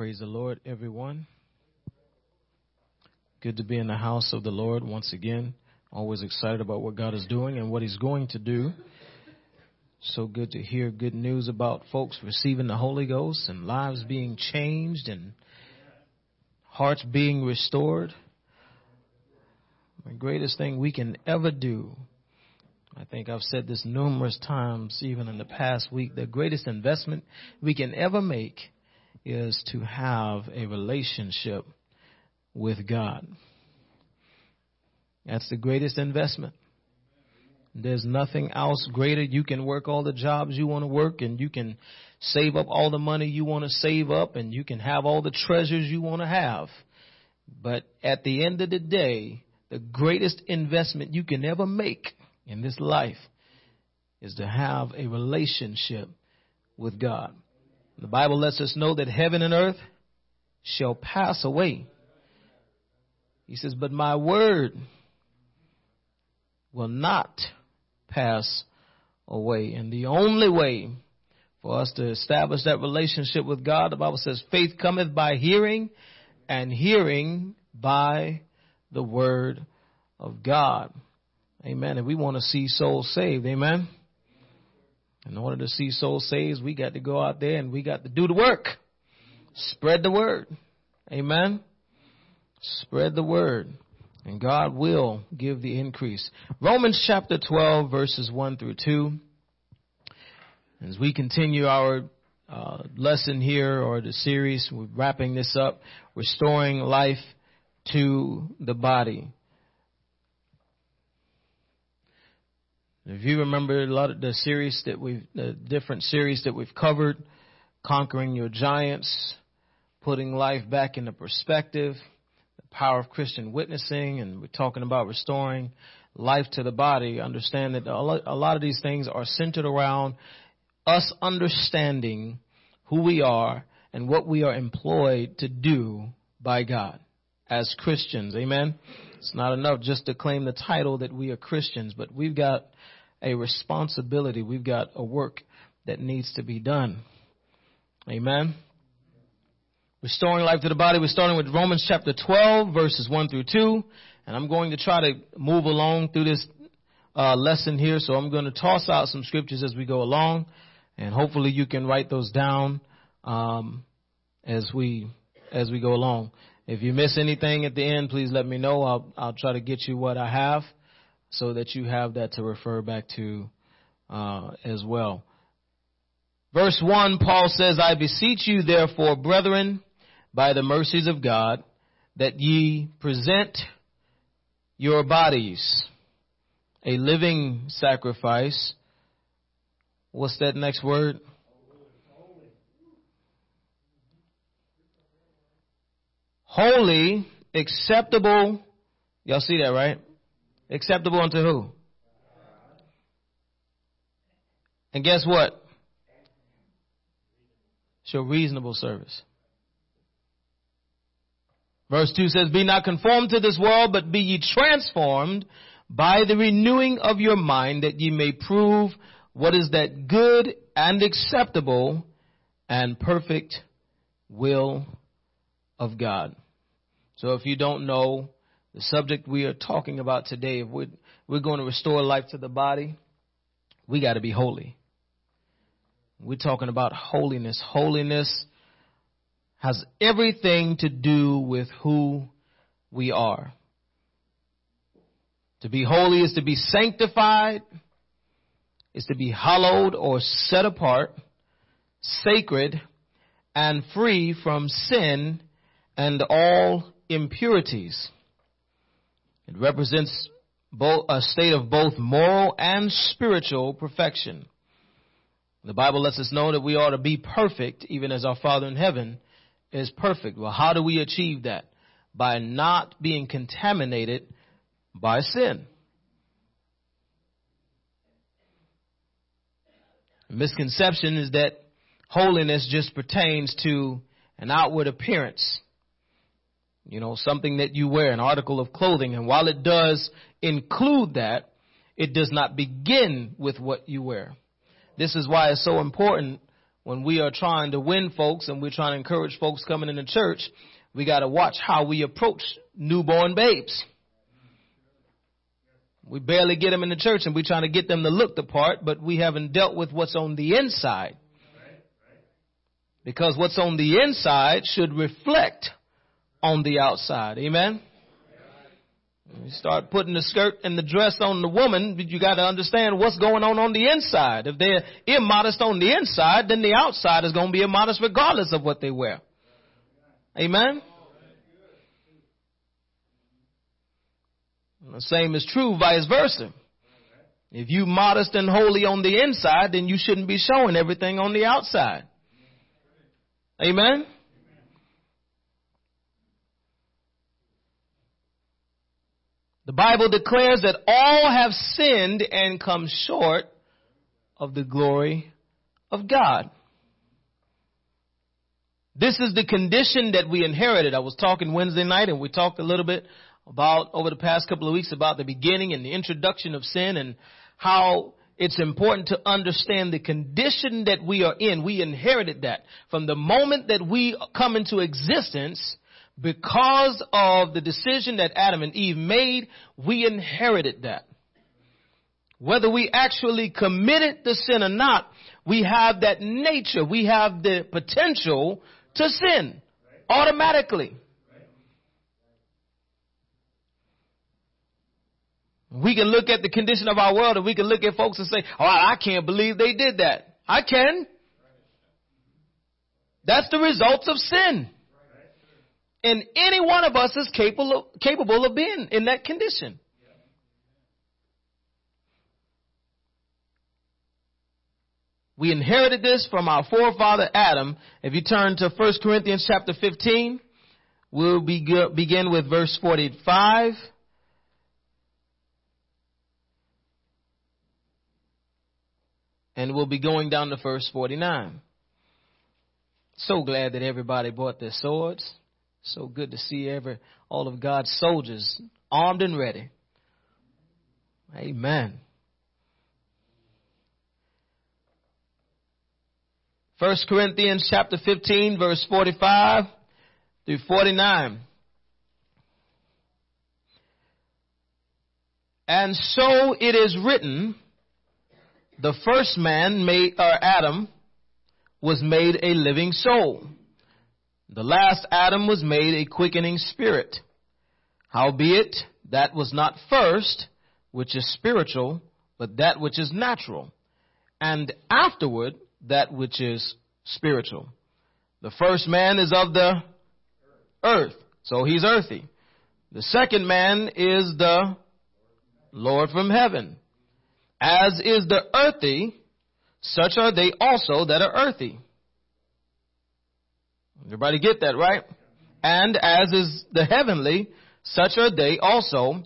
Praise the Lord, everyone. Good to be in the house of the Lord once again. Always excited about what God is doing and what He's going to do. So good to hear good news about folks receiving the Holy Ghost and lives being changed and hearts being restored. The greatest thing we can ever do. I think I've said this numerous times, even in the past week. The greatest investment we can ever make is to have a relationship with God. That's the greatest investment. There's nothing else greater. You can work all the jobs you want to work and you can save up all the money you want to save up and you can have all the treasures you want to have. But at the end of the day, the greatest investment you can ever make in this life is to have a relationship with God. The Bible lets us know that heaven and earth shall pass away. He says, but my word will not pass away. And the only way for us to establish that relationship with God, the Bible says, faith cometh by hearing and hearing by the word of God. Amen. And we want to see souls saved. Amen. In order to see souls saved, we got to go out there and we got to do the work. Spread the word. Amen. Spread the word. And God will give the increase. Romans chapter 12 verses 1 through 2. As we continue our uh, lesson here or the series, we're wrapping this up, restoring life to the body. If you remember a lot of the series that we've, the different series that we've covered, conquering your giants, putting life back into perspective, the power of Christian witnessing, and we're talking about restoring life to the body. Understand that a lot of these things are centered around us understanding who we are and what we are employed to do by God as Christians. Amen. It's not enough just to claim the title that we are Christians, but we've got a responsibility. We've got a work that needs to be done. Amen. Restoring life to the body. We're starting with Romans chapter 12, verses 1 through 2. And I'm going to try to move along through this uh, lesson here. So I'm going to toss out some scriptures as we go along. And hopefully you can write those down um, as we as we go along. If you miss anything at the end, please let me know. I'll I'll try to get you what I have so that you have that to refer back to uh, as well. Verse 1, Paul says, I beseech you therefore, brethren, by the mercies of God, that ye present your bodies a living sacrifice. What's that next word? Holy, acceptable. Y'all see that, right? Acceptable unto who? And guess what? Show reasonable service. Verse 2 says, Be not conformed to this world, but be ye transformed by the renewing of your mind, that ye may prove what is that good and acceptable and perfect will of God. So if you don't know the subject we are talking about today, if we're, we're going to restore life to the body, we got to be holy. We're talking about holiness. Holiness has everything to do with who we are. To be holy is to be sanctified, is to be hallowed or set apart, sacred, and free from sin and all impurities. It represents a state of both moral and spiritual perfection. The Bible lets us know that we ought to be perfect, even as our Father in heaven is perfect. Well, how do we achieve that? By not being contaminated by sin. misconception is that holiness just pertains to an outward appearance you know, something that you wear, an article of clothing. And while it does include that, it does not begin with what you wear. This is why it's so important when we are trying to win folks and we're trying to encourage folks coming into church, we got to watch how we approach newborn babes. We barely get them in the church and we're trying to get them to look the part, but we haven't dealt with what's on the inside. Because what's on the inside should reflect on the outside. Amen? You start putting the skirt and the dress on the woman, but you got to understand what's going on on the inside. If they're immodest on the inside, then the outside is going to be immodest regardless of what they wear. Amen? The same is true vice versa. If you modest and holy on the inside, then you shouldn't be showing everything on the outside. Amen? The Bible declares that all have sinned and come short of the glory of God. This is the condition that we inherited. I was talking Wednesday night and we talked a little bit about over the past couple of weeks about the beginning and the introduction of sin and how it's important to understand the condition that we are in. We inherited that. From the moment that we come into existence, because of the decision that Adam and Eve made, we inherited that. Whether we actually committed the sin or not, we have that nature. We have the potential to sin automatically. We can look at the condition of our world and we can look at folks and say, oh, I can't believe they did that. I can. That's the results of sin. And any one of us is capable, capable of being in that condition. We inherited this from our forefather Adam. If you turn to 1 Corinthians chapter 15, we'll begin with verse 45. And we'll be going down to verse 49. So glad that everybody brought their swords. So good to see every all of God's soldiers armed and ready. Amen. First Corinthians chapter 15 verse 45 through 49. And so it is written, the first man made, or Adam, was made a living soul. The last Adam was made a quickening spirit. Howbeit, that was not first, which is spiritual, but that which is natural. And afterward, that which is spiritual. The first man is of the earth, so he's earthy. The second man is the Lord from heaven. As is the earthy, such are they also that are earthy. Everybody get that, right? And as is the heavenly, such are they also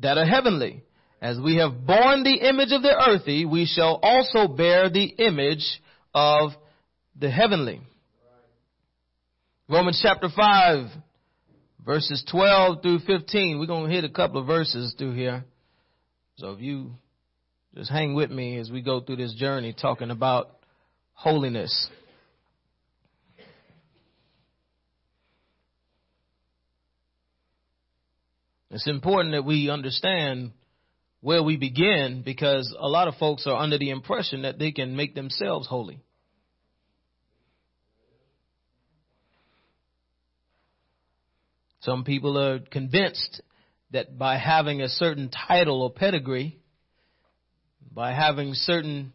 that are heavenly. As we have borne the image of the earthy, we shall also bear the image of the heavenly. Romans chapter 5, verses 12 through 15. We're going to hit a couple of verses through here. So if you just hang with me as we go through this journey talking about holiness. It's important that we understand where we begin because a lot of folks are under the impression that they can make themselves holy. Some people are convinced that by having a certain title or pedigree, by having certain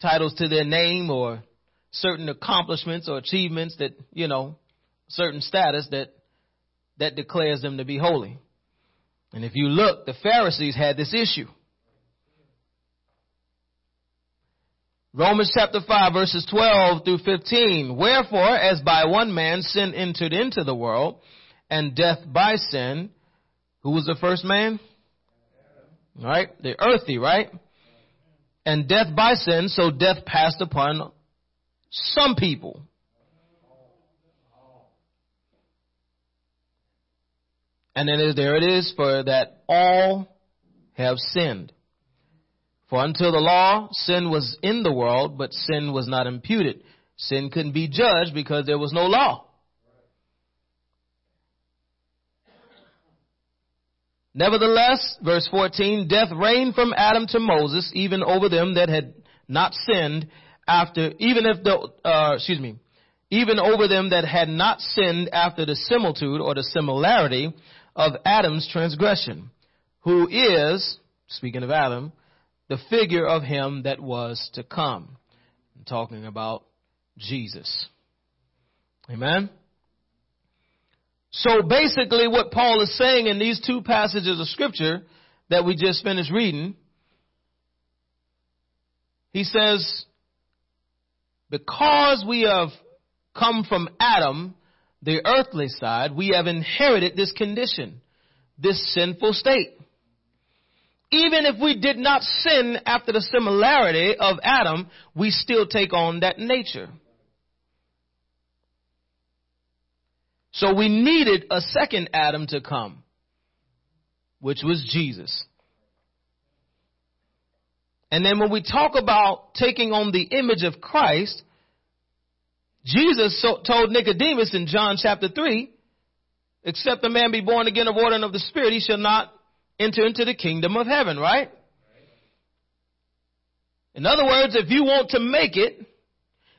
titles to their name or certain accomplishments or achievements that, you know, certain status that, that declares them to be holy. And if you look, the Pharisees had this issue. Romans chapter 5 verses 12 through 15. Wherefore, as by one man sin entered into the world, and death by sin, who was the first man? Right? The earthy, right? And death by sin, so death passed upon some people. And then there it is for that all have sinned. For until the law, sin was in the world, but sin was not imputed. Sin couldn't be judged because there was no law. Nevertheless, verse 14, death reigned from Adam to Moses, even over them that had not sinned after, even if the, uh, excuse me, even over them that had not sinned after the similitude or the similarity of Adam's transgression, who is, speaking of Adam, the figure of him that was to come. I'm talking about Jesus. Amen? So basically what Paul is saying in these two passages of scripture that we just finished reading, he says, because we have come from Adam, the earthly side, we have inherited this condition, this sinful state. Even if we did not sin after the similarity of Adam, we still take on that nature. So we needed a second Adam to come, which was Jesus. And then when we talk about taking on the image of Christ, Jesus told Nicodemus in John chapter 3, except a man be born again of water and of the Spirit, he shall not enter into the kingdom of heaven, right? In other words, if you want to make it,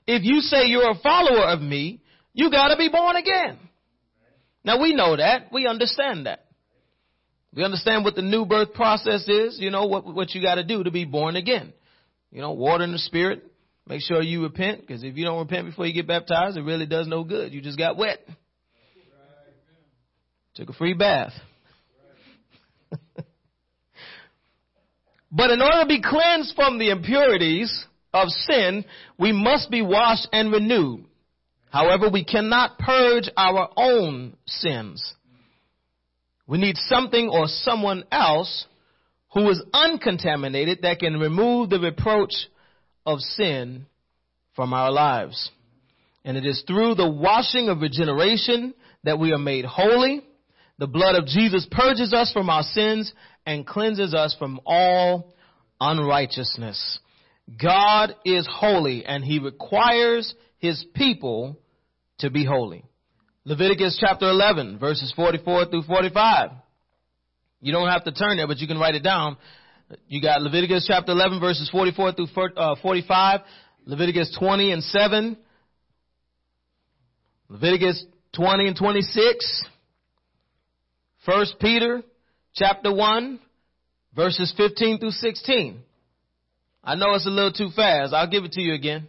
if you say you're a follower of me, you gotta be born again. Now we know that. We understand that. We understand what the new birth process is, you know, what, what you gotta do to be born again. You know, water and the spirit. Make sure you repent, because if you don't repent before you get baptized, it really does no good. You just got wet. Took a free bath. but in order to be cleansed from the impurities of sin, we must be washed and renewed. However, we cannot purge our own sins. We need something or someone else who is uncontaminated that can remove the reproach of sin from our lives. And it is through the washing of regeneration that we are made holy. The blood of Jesus purges us from our sins and cleanses us from all unrighteousness. God is holy and he requires his people to be holy. Leviticus chapter 11 verses 44 through 45. You don't have to turn there, but you can write it down. You got Leviticus chapter 11 verses 44 through uh, 45, Leviticus 20 and 7, Leviticus 20 and 26, 1 Peter chapter 1 verses 15 through 16. I know it's a little too fast. I'll give it to you again.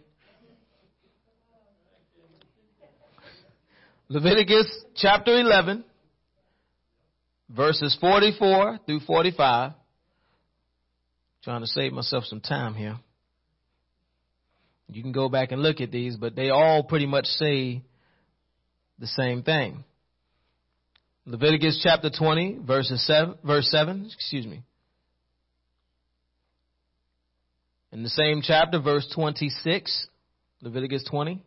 Leviticus chapter 11, verses 44 through 45. Trying to save myself some time here. You can go back and look at these, but they all pretty much say the same thing. Leviticus chapter 20, verses 7, verse 7, excuse me. In the same chapter, verse 26, Leviticus 20.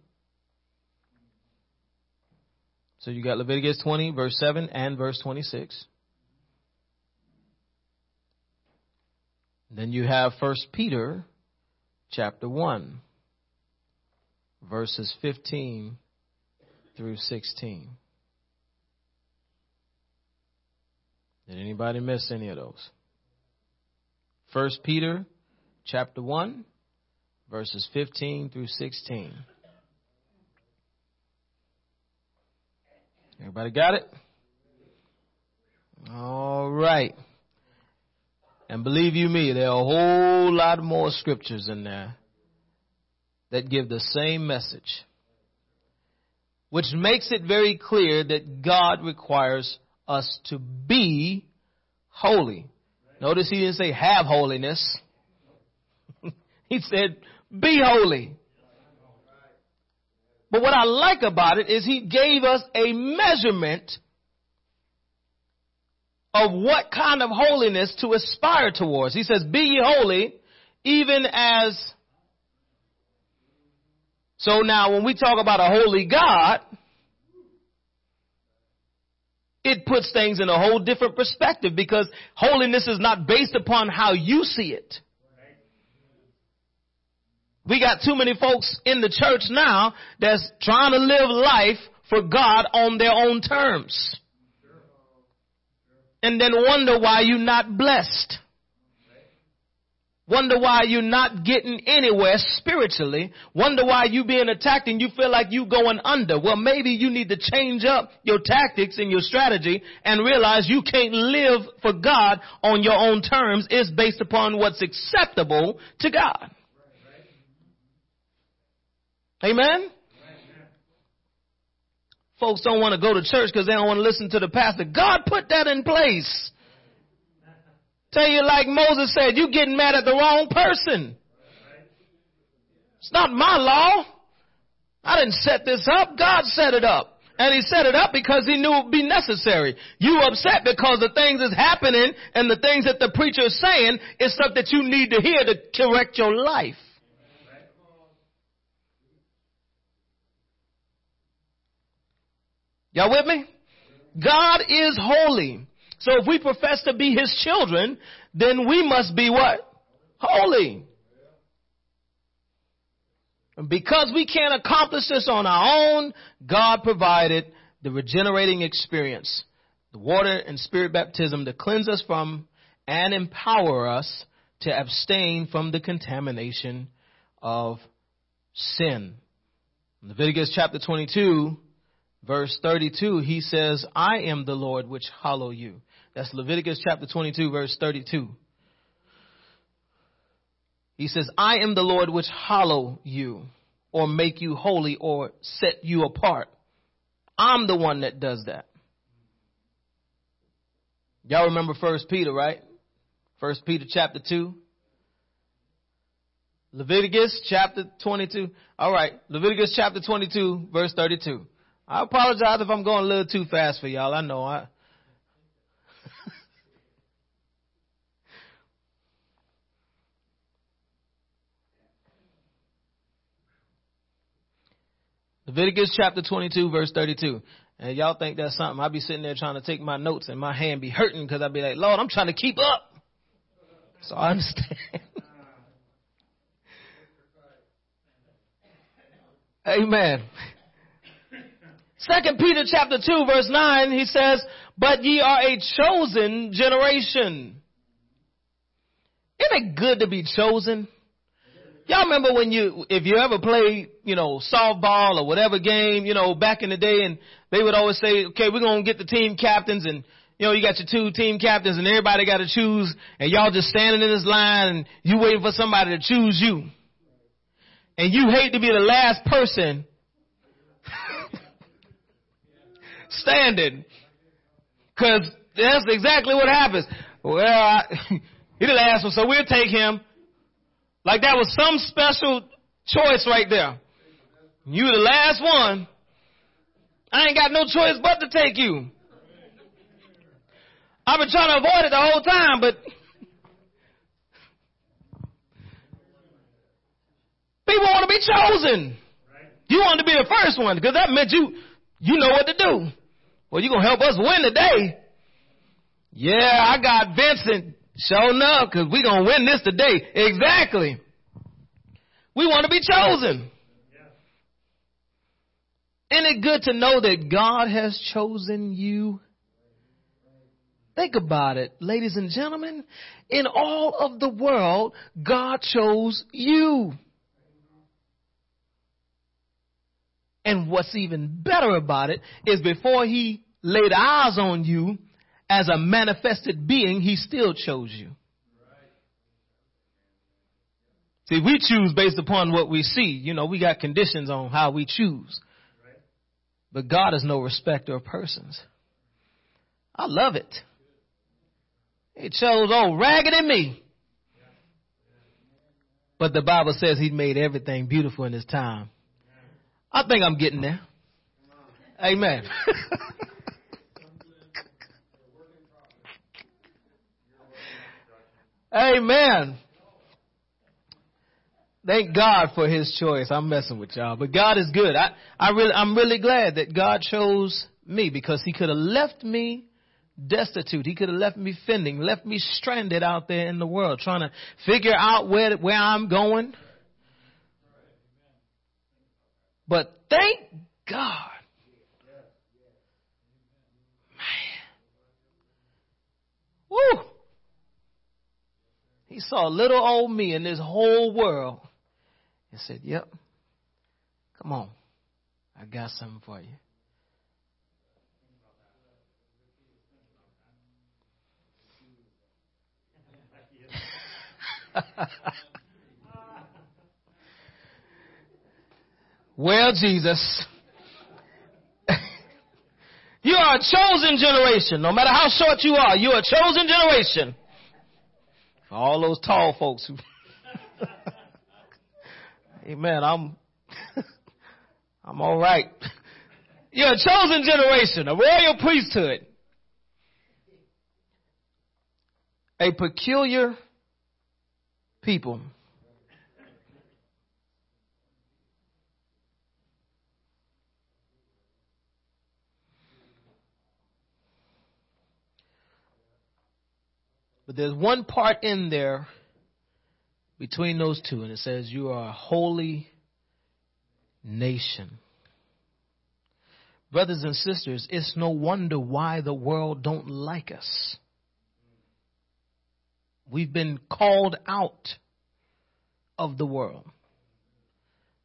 So you got Leviticus 20, verse 7 and verse 26. Then you have 1 Peter chapter 1, verses 15 through 16. Did anybody miss any of those? 1 Peter chapter 1, verses 15 through 16. Everybody got it? All right. And believe you me, there are a whole lot more scriptures in there that give the same message. Which makes it very clear that God requires us to be holy. Notice he didn't say have holiness. he said be holy. But what I like about it is he gave us a measurement of what kind of holiness to aspire towards. He says, be ye holy, even as. So now when we talk about a holy God, it puts things in a whole different perspective because holiness is not based upon how you see it. We got too many folks in the church now that's trying to live life for God on their own terms. And then wonder why you're not blessed. Wonder why you're not getting anywhere spiritually. Wonder why you're being attacked and you feel like you're going under. Well, maybe you need to change up your tactics and your strategy and realize you can't live for God on your own terms. It's based upon what's acceptable to God. Amen? Folks don't want to go to church because they don't want to listen to the pastor. God put that in place. Tell you like Moses said, you getting mad at the wrong person. It's not my law. I didn't set this up. God set it up. And he set it up because he knew it would be necessary. You upset because the things that's happening and the things that the preacher is saying is stuff that you need to hear to correct your life. Y'all with me? God is holy. So if we profess to be his children, then we must be what? Holy. And because we can't accomplish this on our own, God provided the regenerating experience, the water and spirit baptism to cleanse us from and empower us to abstain from the contamination of sin. Leviticus chapter 22, verse 32, he says, I am the Lord which hallow you. That's Leviticus chapter 22 verse 32. He says, I am the Lord which hallow you or make you holy or set you apart. I'm the one that does that. Y'all remember First Peter, right? First Peter chapter 2. Leviticus chapter 22. All right. Leviticus chapter 22 verse 32. I apologize if I'm going a little too fast for y'all. I know I, Leviticus chapter 22 verse 32. And y'all think that's something. I'll be sitting there trying to take my notes and my hand be hurting because I'll be like, Lord, I'm trying to keep up. So I understand. Amen. Second Peter chapter 2 verse 9, he says, but ye are a chosen generation. Isn't it good to be chosen? Y'all remember when you, if you ever played, you know, softball or whatever game, you know, back in the day and they would always say, okay, we're going to get the team captains and, you know, you got your two team captains and everybody got to choose and y'all just standing in this line and you waiting for somebody to choose you. And you hate to be the last person standing. Cause that's exactly what happens. Well, I, he the last one, so we'll take him. Like that was some special choice right there. You the last one. I ain't got no choice but to take you. I've been trying to avoid it the whole time, but people want to be chosen. You want to be the first one because that meant you, you know what to do. Well, you're gonna help us win today. Yeah, I got Vincent Showing up because we're going to win this today. Exactly. We want to be chosen. Isn't it good to know that God has chosen you? Think about it, ladies and gentlemen. In all of the world, God chose you. And what's even better about it is before he laid eyes on you, as a manifested being, he still chose you. See, we choose based upon what we see. You know, we got conditions on how we choose. But God is no respecter of persons. I love it. He chose old raggedy me. But the Bible says he made everything beautiful in his time. I think I'm getting there. Amen. Amen. Thank God for his choice. I'm messing with y'all, but God is good. I, I really, I'm really glad that God chose me because he could have left me destitute. He could have left me fending, left me stranded out there in the world trying to figure out where, where I'm going. But thank God. Man. Woo! He saw a little old me in this whole world and said, Yep, come on. I got something for you. well, Jesus, you are a chosen generation. No matter how short you are, you're a chosen generation. All those tall folks who, amen, I'm, I'm all right. You're a chosen generation, a royal priesthood, a peculiar people. But there's one part in there between those two, and it says, You are a holy nation. Brothers and sisters, it's no wonder why the world don't like us. We've been called out of the world.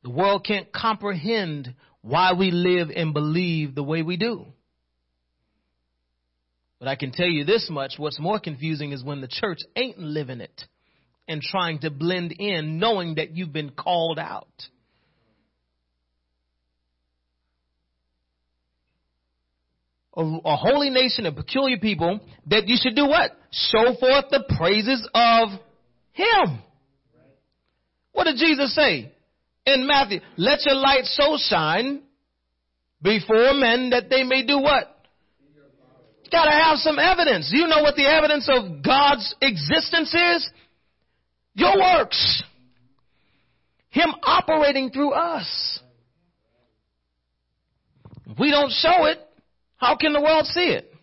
The world can't comprehend why we live and believe the way we do. But I can tell you this much what's more confusing is when the church ain't living it and trying to blend in, knowing that you've been called out. a, a holy nation, a peculiar people, that you should do what? Show forth the praises of Him. What did Jesus say in Matthew? Let your light so shine before men that they may do what? Gotta have some evidence. You know what the evidence of God's existence is? Your works. Him operating through us. If we don't show it, how can the world see it?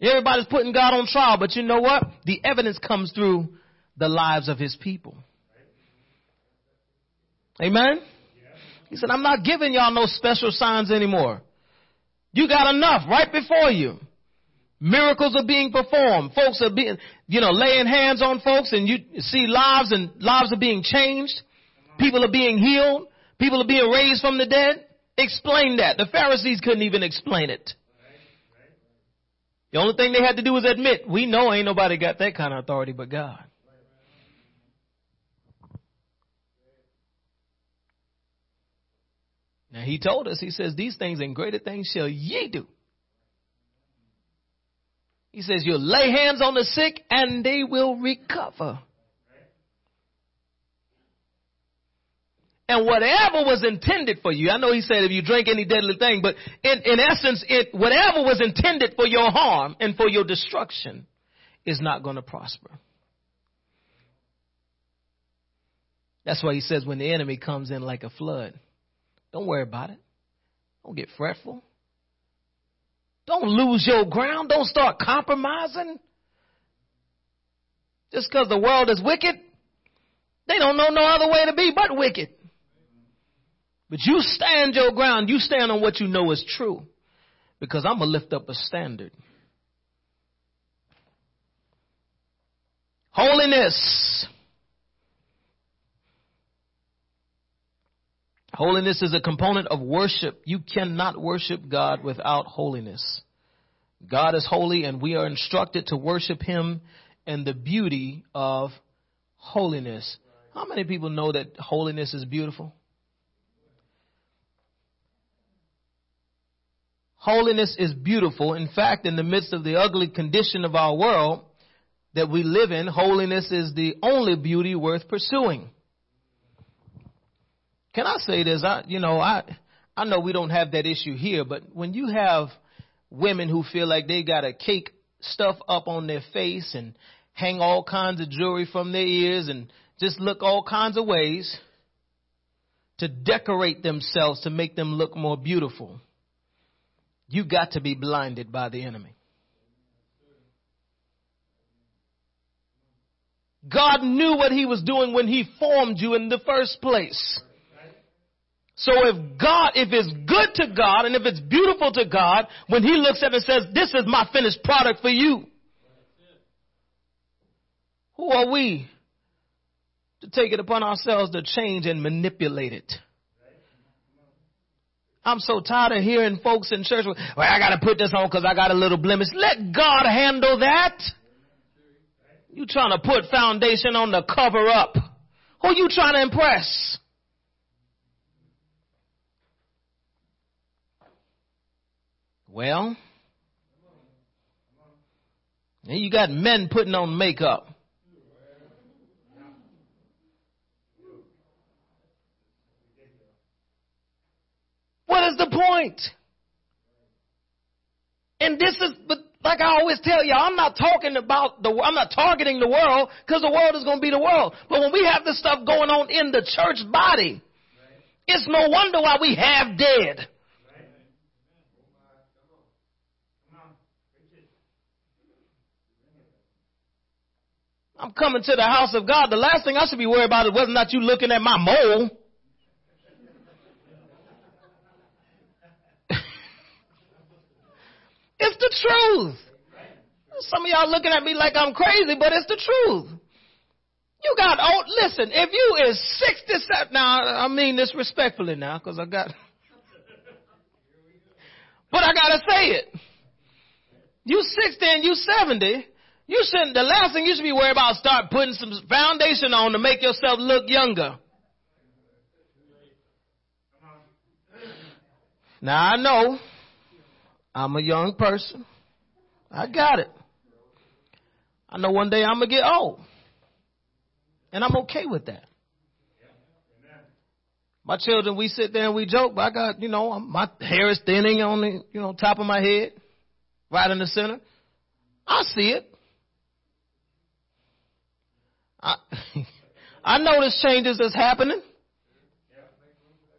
Everybody's putting God on trial, but you know what? The evidence comes through the lives of his people. Amen? He said, I'm not giving y'all no special signs anymore. You got enough right before you. Miracles are being performed. Folks are being, you know, laying hands on folks and you see lives and lives are being changed. People are being healed. People are being raised from the dead. Explain that. The Pharisees couldn't even explain it. The only thing they had to do was admit, we know ain't nobody got that kind of authority but God. Now he told us, he says, these things and greater things shall ye do. He says, you'll lay hands on the sick and they will recover. And whatever was intended for you, I know he said if you drink any deadly thing, but in, in essence, it, whatever was intended for your harm and for your destruction is not going to prosper. That's why he says when the enemy comes in like a flood, don't worry about it. Don't get fretful. Don't lose your ground. Don't start compromising. Just because the world is wicked, they don't know no other way to be but wicked. But you stand your ground. You stand on what you know is true. Because I'm going to lift up a standard. Holiness. Holiness is a component of worship. You cannot worship God without holiness. God is holy and we are instructed to worship Him in the beauty of holiness. How many people know that holiness is beautiful? Holiness is beautiful. In fact, in the midst of the ugly condition of our world that we live in, holiness is the only beauty worth pursuing. Can I say this? I, you know, I, I know we don't have that issue here, but when you have women who feel like they got to cake stuff up on their face and hang all kinds of jewelry from their ears and just look all kinds of ways to decorate themselves to make them look more beautiful you got to be blinded by the enemy. God knew what he was doing when he formed you in the first place. So if God, if it's good to God and if it's beautiful to God, when He looks at it and says, this is my finished product for you. Who are we to take it upon ourselves to change and manipulate it? I'm so tired of hearing folks in church, well, I gotta put this on because I got a little blemish. Let God handle that. You trying to put foundation on the cover up. Who are you trying to impress? Well, you got men putting on makeup. What is the point? And this is, but like I always tell you, I'm not talking about the, I'm not targeting the world because the world is going to be the world. But when we have this stuff going on in the church body, it's no wonder why we have dead. I'm coming to the house of God. The last thing I should be worried about is whether or not you looking at my mole. it's the truth. Some of y'all looking at me like I'm crazy, but it's the truth. You got old, listen, if you is 67, now I mean this respectfully now, cause I got, but I gotta say it. You 60 and you 70, you shouldn't, the last thing you should be worried about is start putting some foundation on to make yourself look younger. Now I know I'm a young person. I got it. I know one day I'm going to get old. And I'm okay with that. My children, we sit there and we joke, but I got, you know, my hair is thinning on the, you know, top of my head, right in the center. I see it. I, I notice changes that's happening,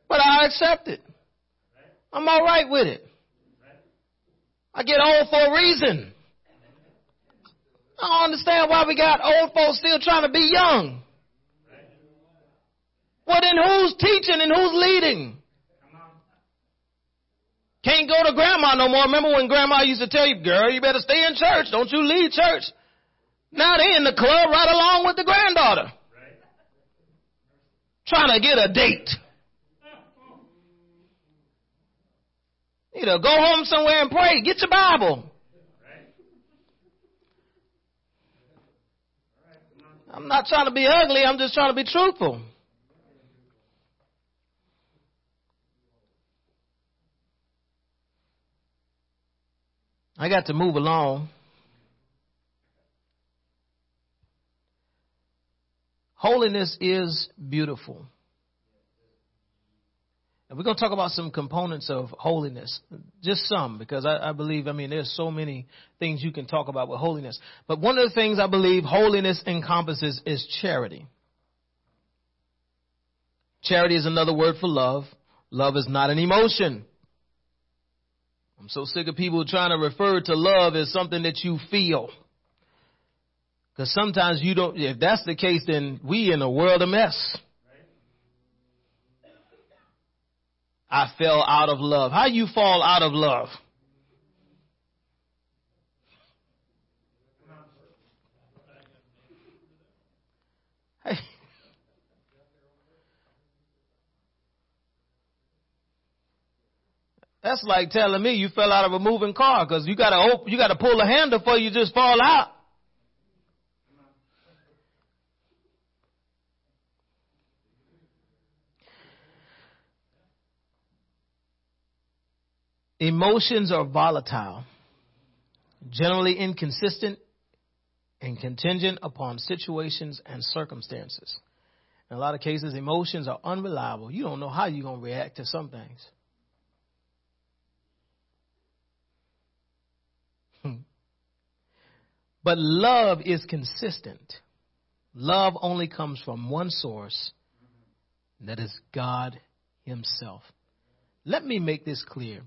but I accept it. I'm all right with it. I get old for a reason. I don't understand why we got old folks still trying to be young. Well, then who's teaching and who's leading? Can't go to grandma no more. Remember when grandma used to tell you, girl, you better stay in church. Don't you leave church. Now they in the club right along with the granddaughter. Trying to get a date. You know, go home somewhere and pray. Get your Bible. I'm not trying to be ugly. I'm just trying to be truthful. I got to move along. Holiness is beautiful. And we're going to talk about some components of holiness, just some, because I, I, believe, I mean, there's so many things you can talk about with holiness. But one of the things I believe holiness encompasses is charity. Charity is another word for love. Love is not an emotion. I'm so sick of people trying to refer to love as something that you feel. Because sometimes you don't, if that's the case, then we in a world of mess. I fell out of love. How you fall out of love? Hey. That's like telling me you fell out of a moving car because you got to open, you got to pull a handle before you just fall out. Emotions are volatile, generally inconsistent, and contingent upon situations and circumstances. In a lot of cases, emotions are unreliable. You don't know how you're going to react to some things. But love is consistent. Love only comes from one source, and that is God Himself. Let me make this clear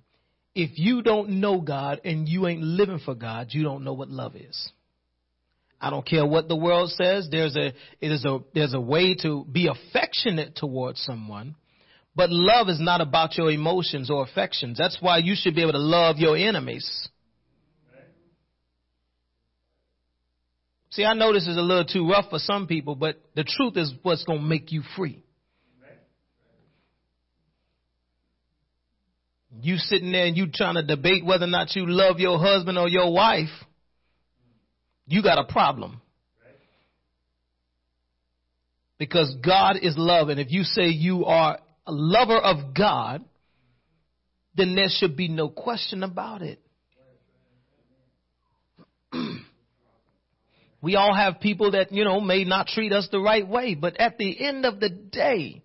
if you don't know God and you ain't living for God, you don't know what love is. I don't care what the world says. There's a, it is a, there's a way to be affectionate towards someone, But love is not about your emotions or affections. That's why you should be able to love your enemies. See, I know this is a little too rough for some people, but the truth is what's going to make you free. You sitting there and you trying to debate whether or not you love your husband or your wife, you got a problem. Because God is love, and if you say you are a lover of God, then there should be no question about it. we all have people that, you know, may not treat us the right way, but at the end of the day,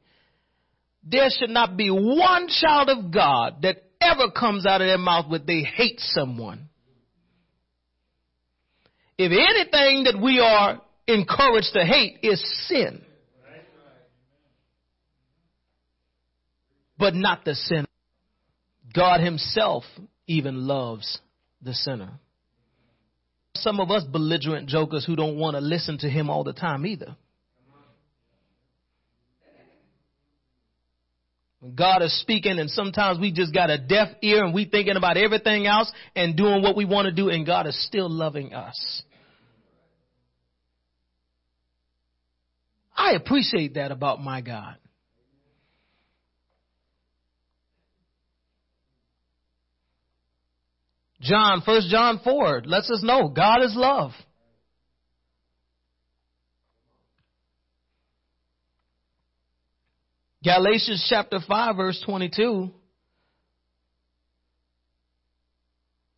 there should not be one child of God that ever comes out of their mouth with they hate someone. If anything that we are encouraged to hate is sin, but not the sinner. God Himself even loves the sinner. Some of us belligerent jokers who don't want to listen to Him all the time either. God is speaking and sometimes we just got a deaf ear and we thinking about everything else and doing what we want to do and God is still loving us. I appreciate that about my God. John, first John 4 lets us know God is love. Galatians chapter 5 verse 22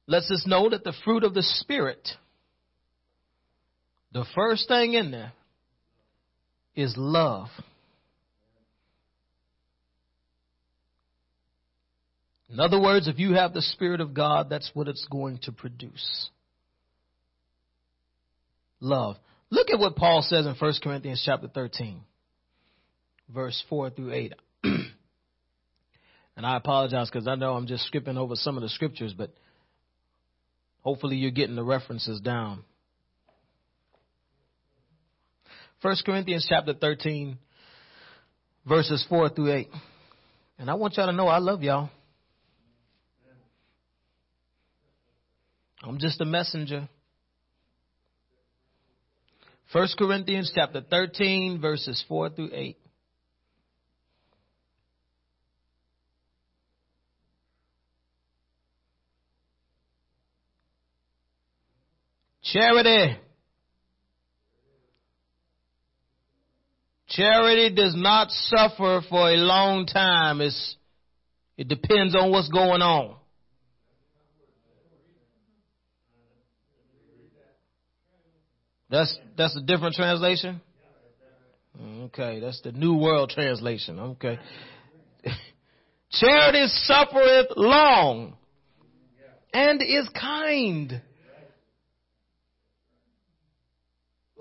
lets us know that the fruit of the Spirit, the first thing in there is love. In other words, if you have the Spirit of God, that's what it's going to produce. Love. Look at what Paul says in 1 Corinthians chapter 13 verse 4 through 8. and I apologize because I know I'm just skipping over some of the scriptures, but hopefully you're getting the references down. 1 Corinthians chapter 13, verses 4 through 8. And I want y'all to know I love y'all. I'm just a messenger. 1 Corinthians chapter 13, verses 4 through 8. Charity. Charity does not suffer for a long time. It's, it depends on what's going on. That's that's a different translation. Okay, that's the New World Translation. Okay. Charity suffereth long and is kind.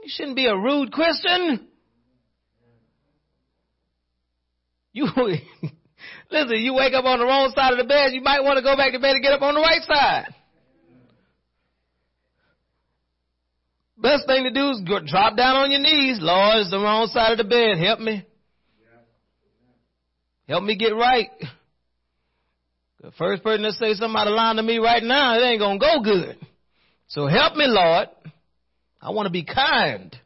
You shouldn't be a rude Christian. You listen, you wake up on the wrong side of the bed, you might want to go back to bed and get up on the right side. Best thing to do is go, drop down on your knees. Lord, it's the wrong side of the bed. Help me. Help me get right. The first person that say something out of line to me right now, it ain't gonna go good. So help me, Lord. I want to be kind,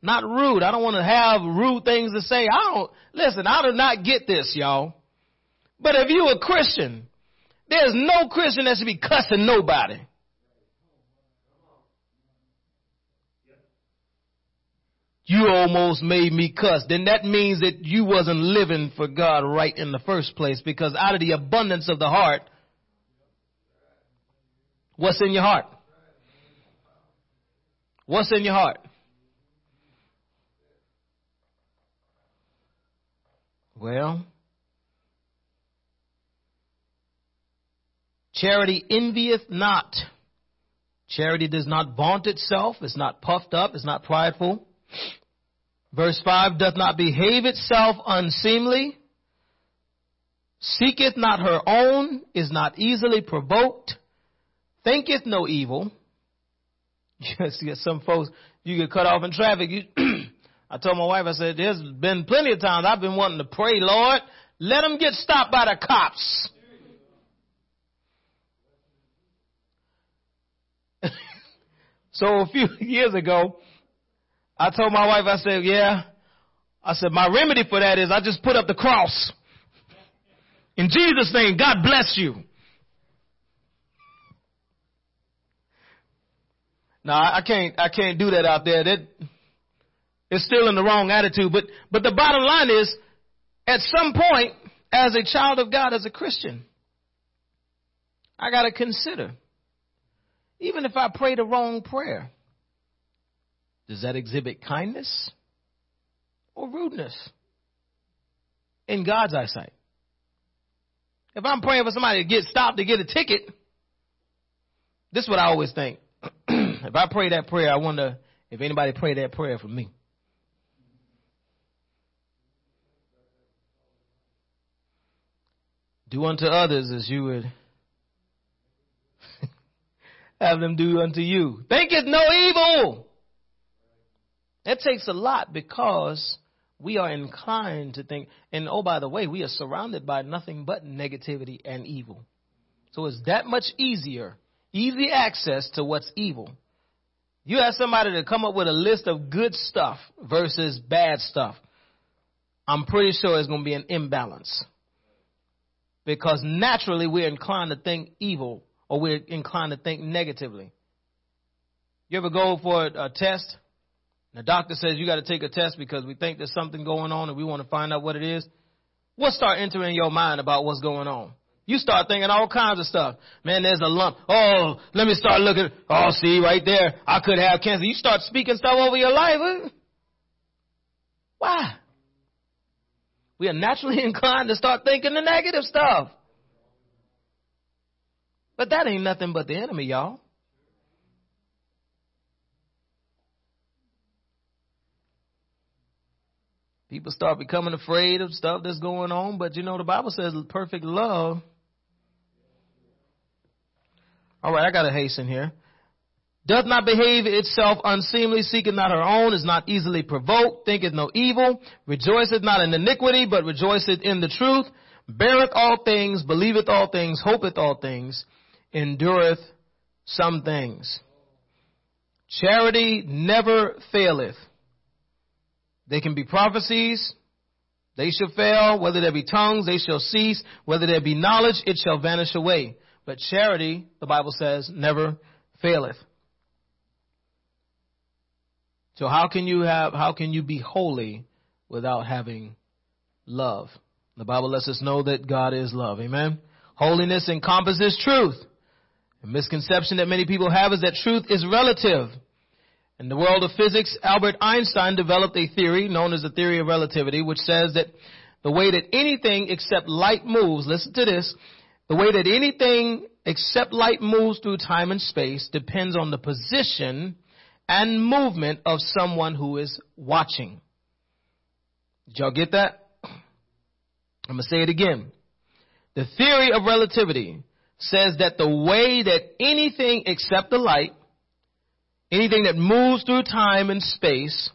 not rude. I don't want to have rude things to say. I don't, listen, I do not get this, y'all. But if you a Christian, there's no Christian that should be cussing nobody. You almost made me cuss. Then that means that you wasn't living for God right in the first place because out of the abundance of the heart, what's in your heart? What's in your heart? Well, charity envieth not. Charity does not vaunt itself, is not puffed up, is not prideful. Verse 5 doth not behave itself unseemly, seeketh not her own, is not easily provoked, thinketh no evil, Yes, get some folks you get cut off in traffic. You, I told my wife, I said, there's been plenty of times I've been wanting to pray, Lord, Let them get stopped by the cops. so a few years ago, I told my wife, I said, yeah, I said, my remedy for that is I just put up the cross. In Jesus' name, God bless you. No, I can't, I can't do that out there. That, it's still in the wrong attitude. But, but the bottom line is, at some point, as a child of God, as a Christian, I gotta consider, even if I pray the wrong prayer, does that exhibit kindness or rudeness in God's eyesight? If I'm praying for somebody to get stopped to get a ticket, this is what I always think. if I pray that prayer, I wonder if anybody prayed that prayer for me. Do unto others as you would have them do unto you. Think it no evil. That takes a lot because we are inclined to think, and oh, by the way, we are surrounded by nothing but negativity and evil. So it's that much easier, easy access to what's evil. You ask somebody to come up with a list of good stuff versus bad stuff. I'm pretty sure it's going to be an imbalance. Because naturally we're inclined to think evil or we're inclined to think negatively. You ever go for a, test the doctor says you got to take a test because we think there's something going on and we want to find out what it is. What start entering your mind about what's going on? You start thinking all kinds of stuff. Man, there's a lump. Oh, let me start looking. Oh, see right there. I could have cancer. You start speaking stuff over your life. Why? We are naturally inclined to start thinking the negative stuff. But that ain't nothing but the enemy, y'all. People start becoming afraid of stuff that's going on, but you know, the Bible says perfect love. All right, I got to hasten here. Doth not behave itself unseemly, seeketh not her own, is not easily provoked, thinketh no evil, rejoiceth not in iniquity, but rejoiceth in the truth, beareth all things, believeth all things, hopeth all things, endureth some things. Charity never faileth. They can be prophecies. They shall fail. Whether there be tongues, they shall cease. Whether there be knowledge, it shall vanish away. But charity, the Bible says, never faileth. So how can you have, how can you be holy without having love? The Bible lets us know that God is love. Amen. Holiness encompasses truth. A misconception that many people have is that truth is relative. In the world of physics, Albert Einstein developed a theory known as the theory of relativity, which says that the way that anything except light moves, listen to this, the way that anything except light moves through time and space depends on the position and movement of someone who is watching. Did y'all get that? I'm going to say it again. The theory of relativity says that the way that anything except the light anything that moves through time and space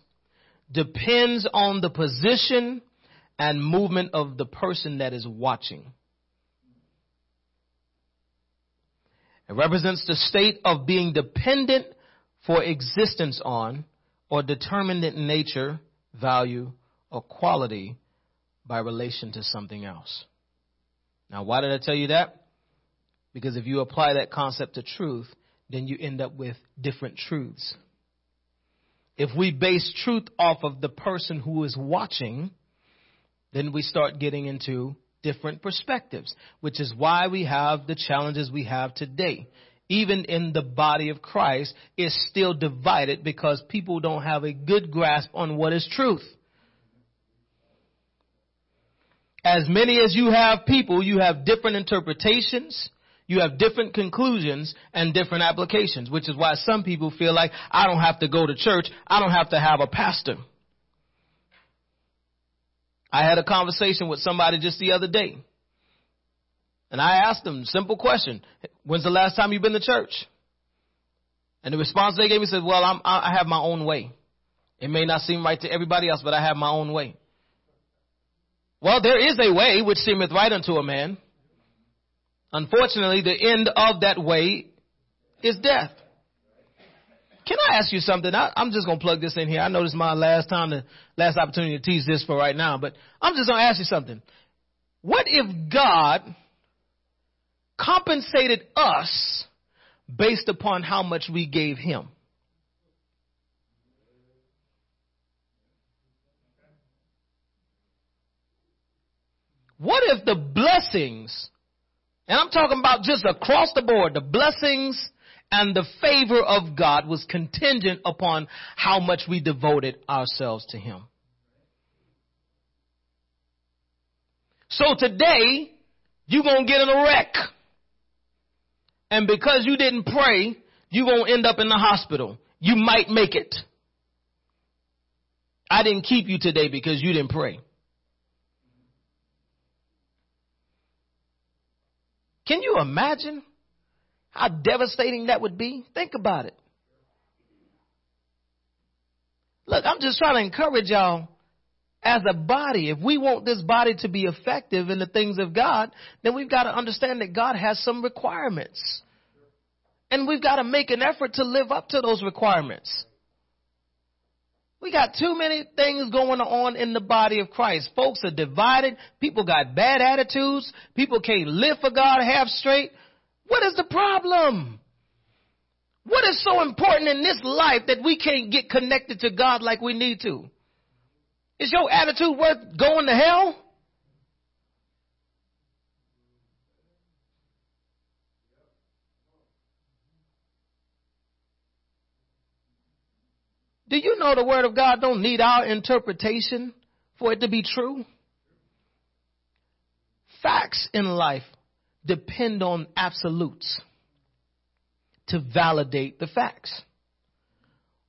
depends on the position and movement of the person that is watching. It represents the state of being dependent for existence on or determined in nature, value, or quality by relation to something else. Now, why did I tell you that? Because if you apply that concept to truth, then you end up with different truths. If we base truth off of the person who is watching, then we start getting into different perspectives, which is why we have the challenges we have today. Even in the body of Christ, is still divided because people don't have a good grasp on what is truth. As many as you have people, you have different interpretations, you have different conclusions and different applications, which is why some people feel like I don't have to go to church. I don't have to have a pastor. I had a conversation with somebody just the other day. And I asked them, simple question, when's the last time you've been to church? And the response they gave me said, well, I'm, I have my own way. It may not seem right to everybody else, but I have my own way. Well, there is a way which seemeth right unto a man. Unfortunately, the end of that way is death. Can I ask you something? I, am just to plug this in here. I know this is my last time, the last opportunity to teach this for right now, but I'm just to ask you something. What if God compensated us based upon how much we gave Him? What if the blessings, and I'm talking about just across the board, the blessings and the favor of God was contingent upon how much we devoted ourselves to Him. So today, you're going to get in a wreck. And because you didn't pray, you're going to end up in the hospital. You might make it. I didn't keep you today because you didn't pray. Can you imagine how devastating that would be? Think about it. Look, I'm just trying to encourage y'all as a body. If we want this body to be effective in the things of God, then we've got to understand that God has some requirements. And we've got to make an effort to live up to those requirements. We got too many things going on in the body of Christ. Folks are divided. People got bad attitudes. People can't live for God half straight. What is the problem? What is so important in this life that we can't get connected to God like we need to? Is your attitude worth going to hell? Do you know the word of God don't need our interpretation for it to be true? Facts in life depend on absolutes to validate the facts.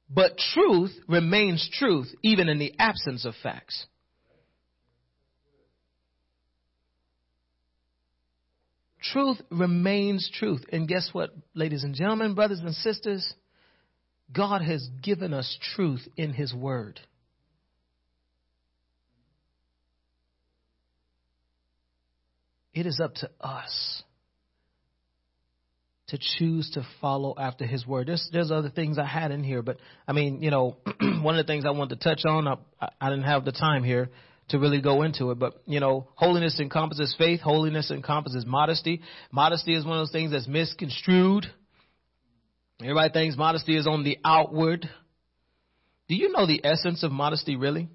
But truth remains truth even in the absence of facts. Truth remains truth. And guess what, ladies and gentlemen, brothers and sisters? God has given us truth in His Word. It is up to us to choose to follow after His Word. There's, there's other things I had in here, but I mean, you know, one of the things I wanted to touch on, I, I didn't have the time here to really go into it, but you know, holiness encompasses faith, holiness encompasses modesty. Modesty is one of those things that's misconstrued. Everybody thinks modesty is on the outward. Do you know the essence of modesty really?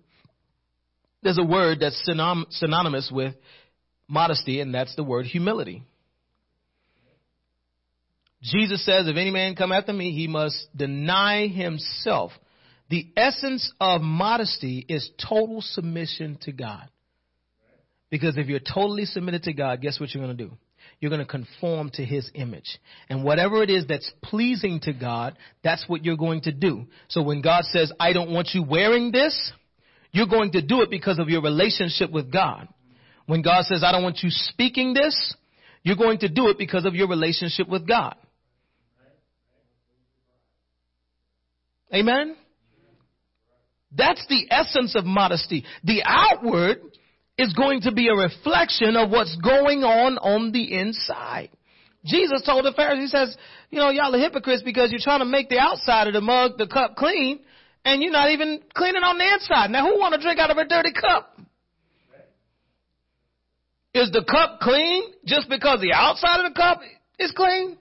There's a word that's synonymous with modesty, and that's the word humility. Jesus says, if any man come after me, he must deny himself. The essence of modesty is total submission to God. Because if you're totally submitted to God, guess what you're going to do? You're going to conform to his image. And whatever it is that's pleasing to God, that's what you're going to do. So when God says, I don't want you wearing this, you're going to do it because of your relationship with God. When God says, I don't want you speaking this, you're going to do it because of your relationship with God. Amen? That's the essence of modesty. The outward is going to be a reflection of what's going on on the inside. Jesus told the Pharisees, he says, you know, y'all are hypocrites because you're trying to make the outside of the mug, the cup clean, and you're not even cleaning on the inside. Now who want to drink out of a dirty cup? Is the cup clean just because the outside of the cup is clean?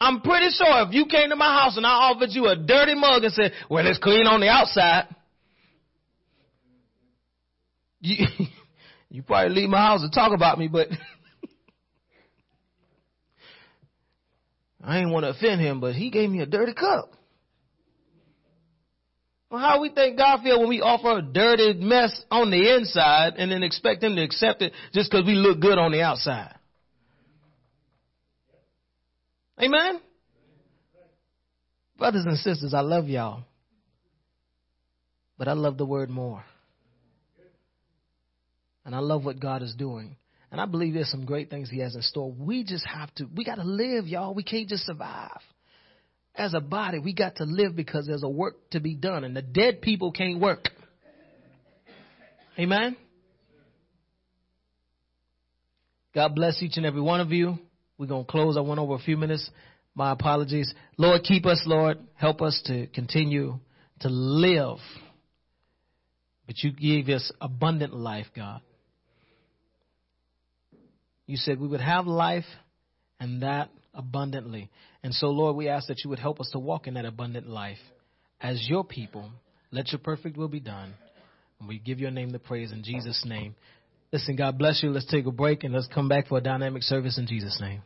I'm pretty sure if you came to my house and I offered you a dirty mug and said, well, it's clean on the outside, you, you probably leave my house and talk about me, but I ain't want to offend him, but he gave me a dirty cup. Well, how we think God feel when we offer a dirty mess on the inside and then expect him to accept it just because we look good on the outside? Amen? Brothers and sisters, I love y'all. But I love the word more. And I love what God is doing. And I believe there's some great things He has in store. We just have to, we got to live, y'all. We can't just survive. As a body, we got to live because there's a work to be done. And the dead people can't work. Amen. God bless each and every one of you. We're going to close. I went over a few minutes. My apologies. Lord, keep us, Lord. Help us to continue to live. But you gave us abundant life, God. You said we would have life and that abundantly. And so, Lord, we ask that you would help us to walk in that abundant life as your people. Let your perfect will be done. And we give your name the praise in Jesus' name. Listen, God bless you. Let's take a break and let's come back for a dynamic service in Jesus' name.